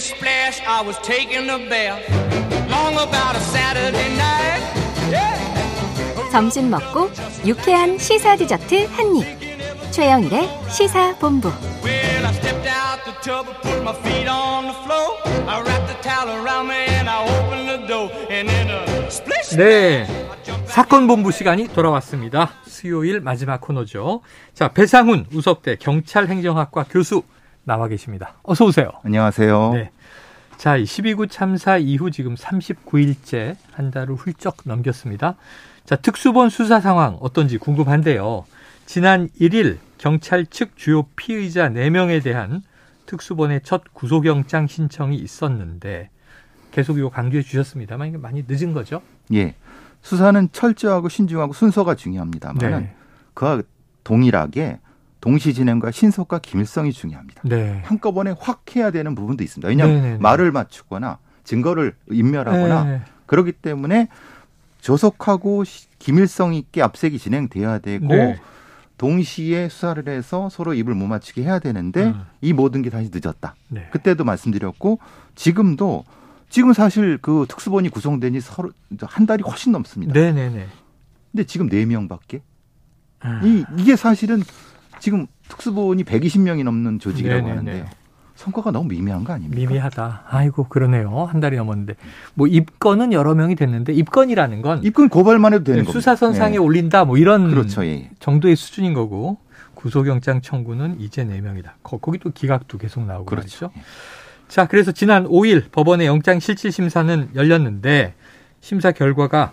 splish splash, I was taking a bath. Long about a Saturday night. Yeah. 점심 먹고 유쾌한 시사 디저트 한 입. 최영일의 시사 본부. Well, I stepped out the tub and put my feet on the floor. I wrapped the towel around me and I opened the door. And then a splish. 네. 사건 본부 시간이 돌아왔습니다. 수요일 마지막 코너죠. 자, 배상훈 우석대 경찰 행정학과 교수 나와 계십니다. 어서 오세요. 안녕하세요. 네. 자, 이 12구 참사 이후 지금 39일째 한 달을 훌쩍 넘겼습니다. 자, 특수본 수사 상황 어떤지 궁금한데요. 지난 1일 경찰 측 주요 피의자 4명에 대한 특수본의 첫 구속영장 신청이 있었는데 계속 이거 강조해 주셨습니다만 이게 많이 늦은 거죠? 예. 수사는 철저하고 신중하고 순서가 중요합니다만 네. 그와 동일하게 동시 진행과 신속과 기밀성이 중요합니다. 네. 한꺼번에 확 해야 되는 부분도 있습니다. 왜냐하면 네네네. 말을 맞추거나 증거를 인멸하거나 네. 그렇기 때문에 조속하고 시- 기밀성 있게 압색이 진행돼야 되고 네. 동시에 수사를 해서 서로 입을 못 맞추게 해야 되는데 음. 이 모든 게 다시 늦었다. 네. 그때도 말씀드렸고 지금도 지금 사실 그 특수본이 구성된 지 서로 한 달이 훨씬 넘습니다. 네네네. 근데 지금 네 명밖에 음. 이 이게 사실은 지금 특수본이 120명이 넘는 조직이라고 네네네. 하는데요. 성과가 너무 미미한 거 아닙니까? 미미하다. 아이고 그러네요. 한 달이 넘었는데 뭐 입건은 여러 명이 됐는데 입건이라는 건 입건 고발만 해도 되는 네. 수사선상에 예. 올린다 뭐 이런 그렇죠. 예. 정도의 수준인 거고 구속영장 청구는 이제 4 명이다. 거, 거기 또 기각도 계속 나오고 그렇죠. 말이죠. 자, 그래서 지난 5일 법원의 영장 실질 심사는 열렸는데 심사 결과가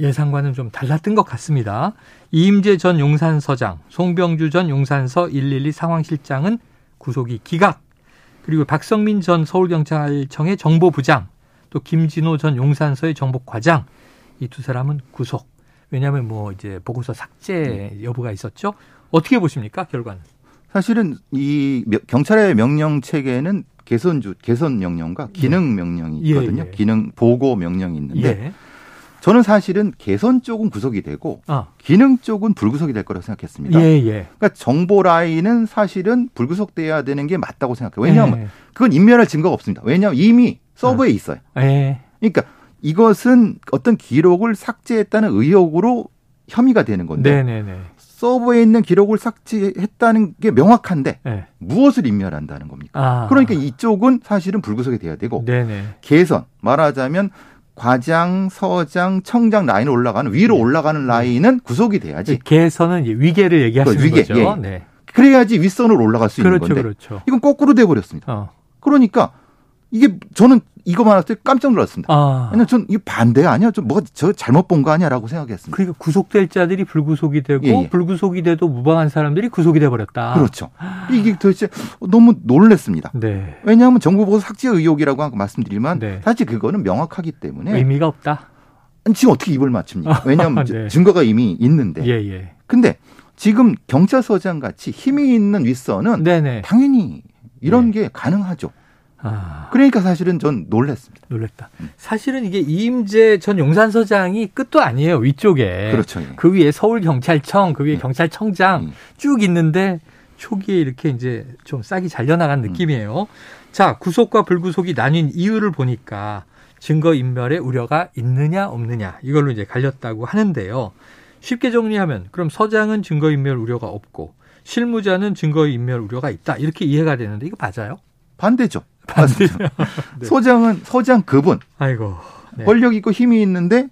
예상과는 좀 달랐던 것 같습니다. 이임재 전 용산서장, 송병주 전 용산서 112 상황실장은 구속이 기각, 그리고 박성민 전 서울경찰청의 정보부장, 또 김진호 전 용산서의 정보과장 이 두 사람은 구속. 왜냐하면 뭐 이제 보고서 삭제 여부가 있었죠. 어떻게 보십니까 결과는? 사실은 이 명- 경찰의 명령 체계는 개선주 개선 명령과 기능 명령이 예, 있거든요. 예. 기능 보고 명령이 있는데 예. 저는 사실은 개선 쪽은 구속이 되고 아, 기능 쪽은 불구속이 될 거라고 생각했습니다. 예, 예. 그러니까 정보 라인은 사실은 불구속돼야 되는 게 맞다고 생각해요. 왜냐하면 예. 그건 인멸할 증거가 없습니다. 왜냐하면 이미 서버에 있어요. 예. 그러니까 이것은 어떤 기록을 삭제했다는 의혹으로 혐의가 되는 건데 네네네. 서버에 있는 기록을 삭제했다는 게 명확한데 예. 무엇을 인멸한다는 겁니까? 아. 그러니까 이쪽은 사실은 불구속이 돼야 되고 네네. 개선 말하자면 과장, 서장, 청장 라인을 올라가는 위로 올라가는 라인은 구속이 돼야지. 개선은 이제 위계를 얘기하시는 그 위계, 거죠. 예. 네. 그래야지 윗선으로 올라갈 수 있는 그렇죠, 건데 그렇죠. 이건 거꾸로 돼 버렸습니다. 어. 그러니까 이게 저는 이거만 할 때 깜짝 놀랐습니다. 아. 왜냐면 전 이게 반대 아니야? 좀 뭐가 저 잘못 본 거 아니야라고 생각했습니다. 그러니까 구속될 자들이 불구속이 되고 예, 예. 불구속이 돼도 무방한 사람들이 구속이 돼 버렸다. 그렇죠. 이게 도대체 너무 놀랬습니다. 네. 왜냐하면 정부 보고 삭제 의혹이라고 아까 말씀드리면 네. 사실 그거는 명확하기 때문에 의미가 없다. 지금 어떻게 입을 맞춥니까? 왜냐하면 네. 증거가 이미 있는데. 예, 예. 근데 지금 경찰서장 같이 힘이 있는 윗선은 네네. 당연히 이런 네. 게 가능하죠. 아. 그러니까 사실은 전 놀랐습니다. 놀랬다. 사실은 이게 이임재 전 용산서장이 끝도 아니에요. 위쪽에. 그렇죠. 예. 그 위에 서울경찰청, 그 위에 예. 경찰청장 예. 쭉 있는데 초기에 이렇게 이제 좀 싹이 잘려나간 느낌이에요. 자, 구속과 불구속이 나뉜 이유를 보니까 증거 인멸의 우려가 있느냐 없느냐 이걸로 이제 갈렸다고 하는데요. 쉽게 정리하면 그럼 서장은 증거 인멸 우려가 없고 실무자는 증거 인멸 우려가 있다 이렇게 이해가 되는데 이거 맞아요? 반대죠. 맞습니다. 소장은 소장 급은 아이고. 네. 권력 있고 힘이 있는데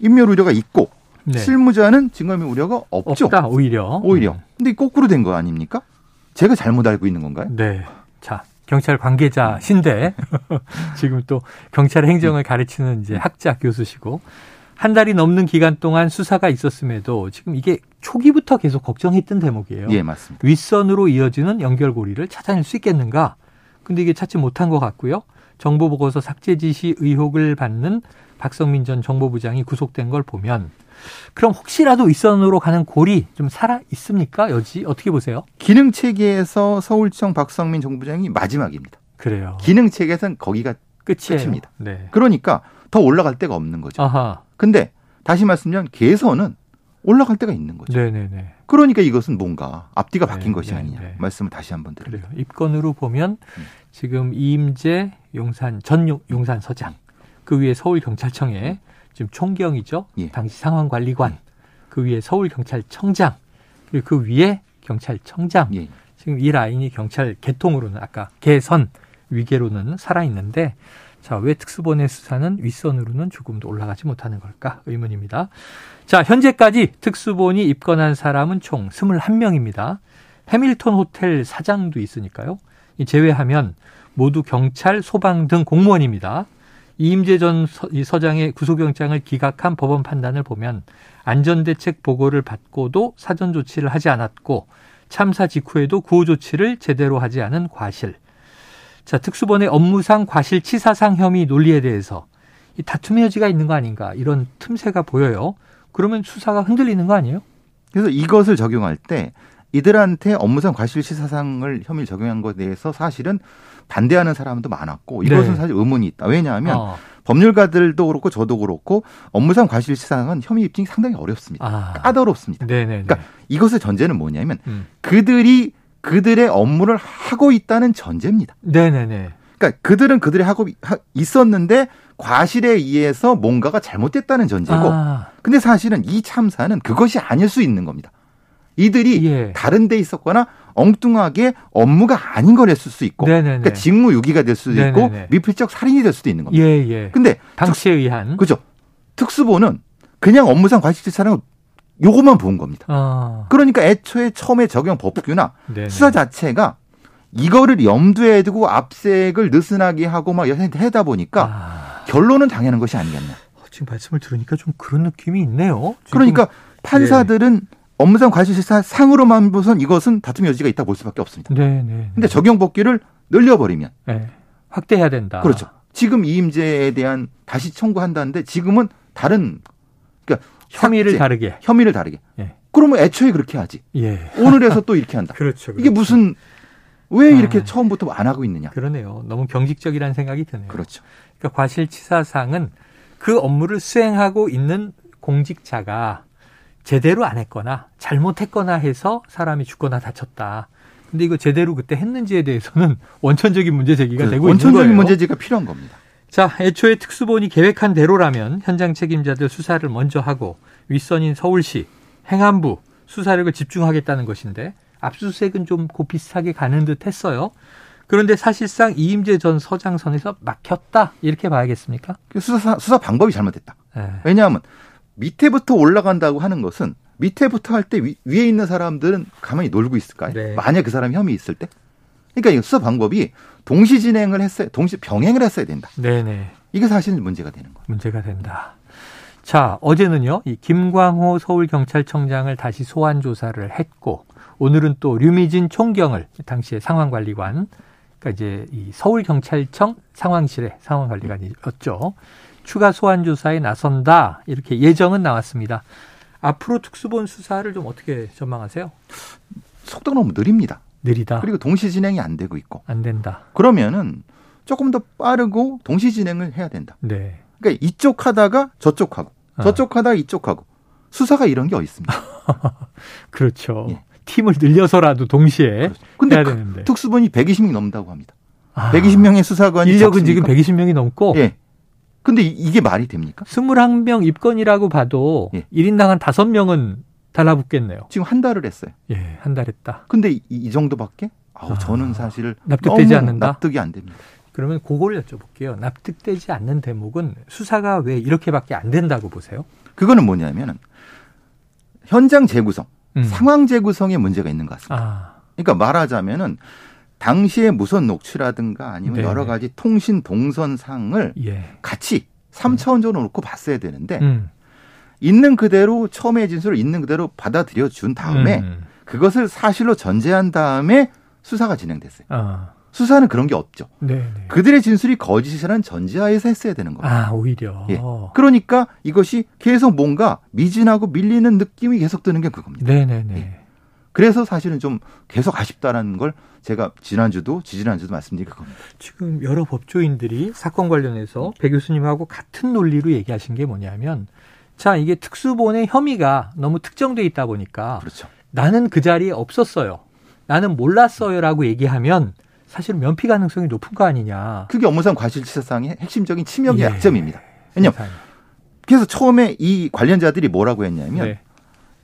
인멸 우려가 있고 네. 실무자는 증거인멸 우려가 없죠. 없다 오히려. 오히려. 근데 거꾸로 된 거 아닙니까? 제가 잘못 알고 있는 건가요? 네. 자, 경찰 관계자신데 지금 또 경찰 행정을 가르치는 이제 학자 교수시고 한 달이 넘는 기간 동안 수사가 있었음에도 지금 이게 초기부터 계속 걱정했던 대목이에요. 예, 맞습니다. 윗선으로 이어지는 연결고리를 찾아낼 수 있겠는가? 근데 이게 찾지 못한 것 같고요. 정보 보고서 삭제 지시 의혹을 받는 박성민 전 정보부장이 구속된 걸 보면 그럼 혹시라도 윗선으로 가는 골이 좀 살아 있습니까? 여지 어떻게 보세요? 기능 체계에서 서울청 박성민 정부장이 마지막입니다. 그래요. 기능 체계에서는 거기가 끝이에요. 끝입니다. 네. 그러니까 더 올라갈 데가 없는 거죠. 아하. 근데 다시 말씀드리면 개선은 올라갈 데가 있는 거죠. 네네네. 그러니까 이것은 뭔가 앞뒤가 네, 바뀐 것이 네, 아니냐 네. 말씀을 다시 한번 드립니다. 그래요. 입건으로 보면 음. 지금 이임재 용산 전 용- 용산 서장, 그 위에 서울 경찰청에 지금 총경이죠. 예. 당시 상황관리관, 그 위에 서울 경찰청장, 그리고 그 위에 경찰청장. 예. 지금 이 라인이 경찰 개통으로는 아까 개선 위계로는 살아 있는데 자, 왜 특수본의 수사는 윗선으로는 조금도 올라가지 못하는 걸까 의문입니다. 자, 현재까지 특수본이 입건한 사람은 총 21명입니다. 해밀턴 호텔 사장도 있으니까요. 이 제외하면 모두 경찰, 소방 등 공무원입니다. 이임재 전 서장의 구속영장을 기각한 법원 판단을 보면 안전대책 보고를 받고도 사전 조치를 하지 않았고 참사 직후에도 구호 조치를 제대로 하지 않은 과실. 자, 특수본의 업무상 과실치사상 혐의 논리에 대해서 이 다툼의 여지가 있는 거 아닌가 이런 틈새가 보여요. 그러면 수사가 흔들리는 거 아니에요? 그래서 이것을 적용할 때 이들한테 업무상 과실치사상을 혐의를 적용한 것에 대해서 사실은 반대하는 사람도 많았고 이것은 네. 사실 의문이 있다. 왜냐하면 어, 법률가들도 그렇고 저도 그렇고 업무상 과실치사상은 혐의 입증이 상당히 어렵습니다. 아, 까다롭습니다. 네네. 그러니까 이것의 전제는 뭐냐면 음. 그들이 그들의 업무를 하고 있다는 전제입니다. 네네네. 그러니까 그들은 그들이 하고 하- 있었는데 과실에 의해서 뭔가가 잘못됐다는 전제고 아, 근데 사실은 이 참사는 그것이 아닐 수 있는 겁니다. 이들이 예. 다른 데 있었거나 엉뚱하게 업무가 아닌 걸 했을 수 있고 네네네. 그러니까 직무유기가 될 수도 있고 네네네. 미필적 살인이 될 수도 있는 겁니다. 예, 예. 근데 당시에 의한. 그죠? 특수보는 그냥 업무상 과실치사는 요것만 본 겁니다. 아, 그러니까 애초에 처음에 적용 법규나 네네. 수사 자체가 이거를 염두에 두고 압색을 느슨하게 하고 막 하다 보니까 아, 결론은 당연한 것이 아니겠냐. 지금 말씀을 들으니까 좀 그런 느낌이 있네요. 지금- 그러니까 판사들은 업무상 과실치사 상으로만 보선 이것은 다툼 여지가 있다 볼 수밖에 없습니다. 네 네. 근데 적용 법규를 늘려버리면 네. 확대해야 된다. 그렇죠. 지금 이임제에 대한 다시 청구한다는데 지금은 다른 그러니까 혐의를 삭제, 다르게. 혐의를 다르게. 예. 그러면 애초에 그렇게 하지. 예. 오늘에서 또 이렇게 한다. 그렇죠. 이게 그렇죠. 무슨 왜 이렇게 아. 처음부터 안 하고 있느냐. 그러네요. 너무 경직적이라는 생각이 드네요. 그렇죠. 그러니까 과실치사상은 그 업무를 수행하고 있는 공직자가 제대로 안 했거나 잘못했거나 해서 사람이 죽거나 다쳤다. 근데 이거 제대로 그때 했는지에 대해서는 원천적인 문제 제기가 그 되고 있는 원천적인 거예요. 문제제가 필요한 겁니다. 자, 애초에 특수본이 계획한 대로라면 현장 책임자들 수사를 먼저 하고 윗선인 서울시, 행안부 수사력을 집중하겠다는 것인데 압수수색은 좀그 비슷하게 가는 듯 했어요. 그런데 사실상 이임재 전 서장 선에서 막혔다 이렇게 봐야겠습니까? 그 수사 수사 방법이 잘못됐다. 예. 왜냐하면 밑에부터 올라간다고 하는 것은 밑에부터 할 때 위에 있는 사람들은 가만히 놀고 있을까요? 네. 만약 그 사람이 혐의 있을 때? 그러니까 이 수사 방법이 동시 진행을 했어야, 동시 병행을 했어야 된다. 네네. 이게 사실 문제가 되는 거예요. 문제가 된다. 자, 어제는요, 이 김광호 서울경찰청장을 다시 소환 조사를 했고, 오늘은 또 류미진 총경을 당시의 상황관리관, 그러니까 이제 이 서울경찰청 상황실의 상황관리관이었죠. 추가 소환 조사에 나선다 이렇게 예정은 나왔습니다. 앞으로 특수본 수사를 좀 어떻게 전망하세요? 속도가 너무 느립니다. 느리다. 그리고 동시 진행이 안 되고 있고. 안 된다. 그러면은 조금 더 빠르고 동시 진행을 해야 된다. 네. 그러니까 이쪽 하다가 저쪽 하고, 아. 저쪽 하다가 이쪽 하고. 수사가 이런 게 어디 있습니까? 그렇죠. 예. 팀을 늘려서라도 동시에 근데 해야 그 되는데. 특수본이 120명이 넘는다고 합니다. 아, 120명의 수사관이 인력은 지금 적습니까? 120명이 넘고 예. 근데 이- 이게 말이 됩니까? 21명 입건이라고 봐도 예. 1인당 한 5명은 달라붙겠네요. 지금 한 달을 했어요. 예, 한 달 했다. 근데 이, 이 정도밖에? 아우, 아, 저는 사실 납득되지 않는다? 납득이 안 됩니다. 그러면 그걸 여쭤볼게요. 납득되지 않는 대목은 수사가 왜 이렇게밖에 안 된다고 보세요? 그거는 뭐냐면은 현장 재구성, 음. 상황 재구성에 문제가 있는 것 같습니다. 아, 그러니까 말하자면은 당시의 무선 녹취라든가 아니면 네네. 여러 가지 통신 동선상을 예. 같이 3차원적으로 놓고 봤어야 되는데 음. 있는 그대로 처음의 진술을 있는 그대로 받아들여 준 다음에 음. 그것을 사실로 전제한 다음에 수사가 진행됐어요. 아, 수사는 그런 게 없죠. 네, 네. 그들의 진술이 거짓이라는 전제하에서 했어야 되는 겁니다. 아, 오히려. 예. 그러니까 이것이 계속 뭔가 미진하고 밀리는 느낌이 계속 드는 게 그겁니다. 네, 네, 네. 예. 그래서 사실은 좀 계속 아쉽다라는 걸 제가 지난주도 지지난주도 말씀드린 그겁니다. 지금 여러 법조인들이 사건 관련해서 배 교수님하고 같은 논리로 얘기하신 게 뭐냐면 자, 이게 특수본의 혐의가 너무 특정돼 있다 보니까 그렇죠. 나는 그 자리에 없었어요. 나는 몰랐어요라고 얘기하면 사실은 면피 가능성이 높은 거 아니냐. 그게 업무상 과실치사상의 핵심적인 치명의 예. 약점입니다. 왜냐면. 그래서 처음에 이 관련자들이 뭐라고 했냐면 네.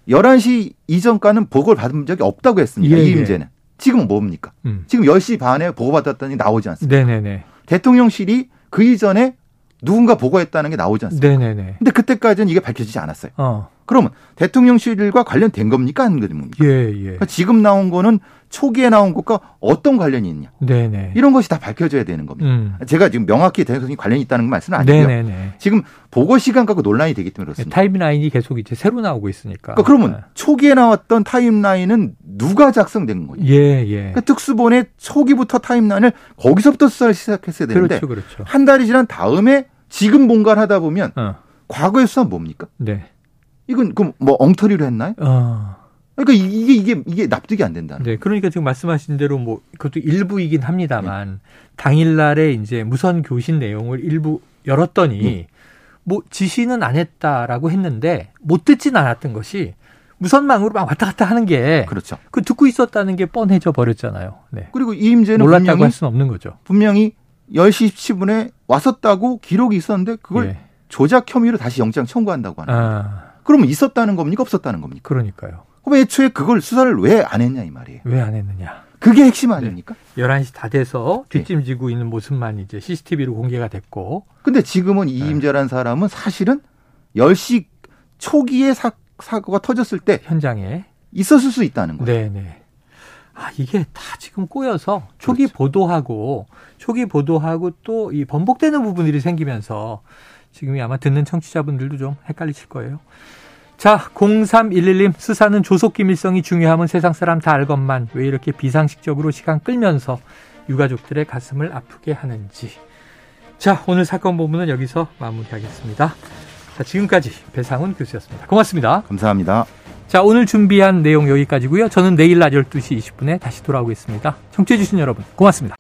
11시 이전까지는 보고를 받은 적이 없다고 했습니다. 예, 이임제는. 지금은 뭡니까? 음. 지금 10시 반에 보고받았다니 나오지 않습니다. 네네네. 대통령실이 그 이전에 누군가 보고했다는 게 나오지 않습니다. 네네네. 근데 그때까지는 이게 밝혀지지 않았어요. 어. 그러면 대통령실과 관련된 겁니까? 아닌 겁니까? 예, 예. 그러니까 지금 나온 거는 초기에 나온 것과 어떤 관련이 있냐. 네네. 이런 것이 다 밝혀져야 되는 겁니다. 음. 제가 지금 명확히 대통령이 관련이 있다는 말씀은 아니고요. 네네네. 지금 보고 시간 갖고 논란이 되기 때문에 그렇습니다. 타임라인이 계속 이제 새로 나오고 있으니까. 그러니까 그러면 초기에 나왔던 타임라인은 누가 작성된 거냐? 예, 예. 그러니까 특수본의 초기부터 타임라인을 거기서부터 수사를 시작했어야 되는데 그렇죠, 그렇죠. 한 달이 지난 다음에 지금 뭔가를 하다 보면 어. 과거의 수사는 뭡니까? 네. 이건 그럼 뭐 엉터리로 했나요? 어. 그러니까 이게 이게 이게 납득이 안 된다는. 네. 그러니까 지금 말씀하신 대로 뭐 그것도 일부이긴 합니다만 당일날에 이제 무선 교신 내용을 일부 열었더니 뭐 지시는 안 했다라고 했는데 못 듣진 않았던 것이 무선망으로 막 왔다 갔다 하는 게그 그렇죠. 듣고 있었다는 게 뻔해져 버렸잖아요. 네. 그리고 이 임제는 몰랐다고 할 수는 없는 거죠. 분명히 10시 17분에 왔었다고 기록이 있었는데 그걸 예. 조작 혐의로 다시 영장 청구한다고 하는. 거예요. 아, 그러면 있었다는 겁니까? 없었다는 겁니까? 그러니까요. 그럼 애초에 그걸 수사를 왜 안 했냐 이 말이에요. 왜 안 했느냐. 그게 핵심 아닙니까? 11시 다 돼서 네. 뒷짐지고 있는 모습만 이제 CCTV로 공개가 됐고. 근데 지금은 네. 이임재라는 사람은 사실은 10시 초기에 사, 사고가 터졌을 때 현장에. 있었을 수 있다는 거예요. 네 네. 아, 이게 다 지금 꼬여서 초기 그렇죠. 보도하고, 초기 보도하고 또 이 번복되는 부분들이 생기면서 지금이 아마 듣는 청취자분들도 좀 헷갈리실 거예요. 자, 0311님, 수사는 조속기밀성이 중요함은 세상 사람 다 알건만 왜 이렇게 비상식적으로 시간 끌면서 유가족들의 가슴을 아프게 하는지. 자, 오늘 사건 본문은 여기서 마무리하겠습니다. 자, 지금까지 배상훈 교수였습니다. 고맙습니다. 감사합니다. 자, 오늘 준비한 내용 여기까지고요. 저는 내일 낮 12시 20분에 다시 돌아오겠습니다. 청취해주신 여러분, 고맙습니다.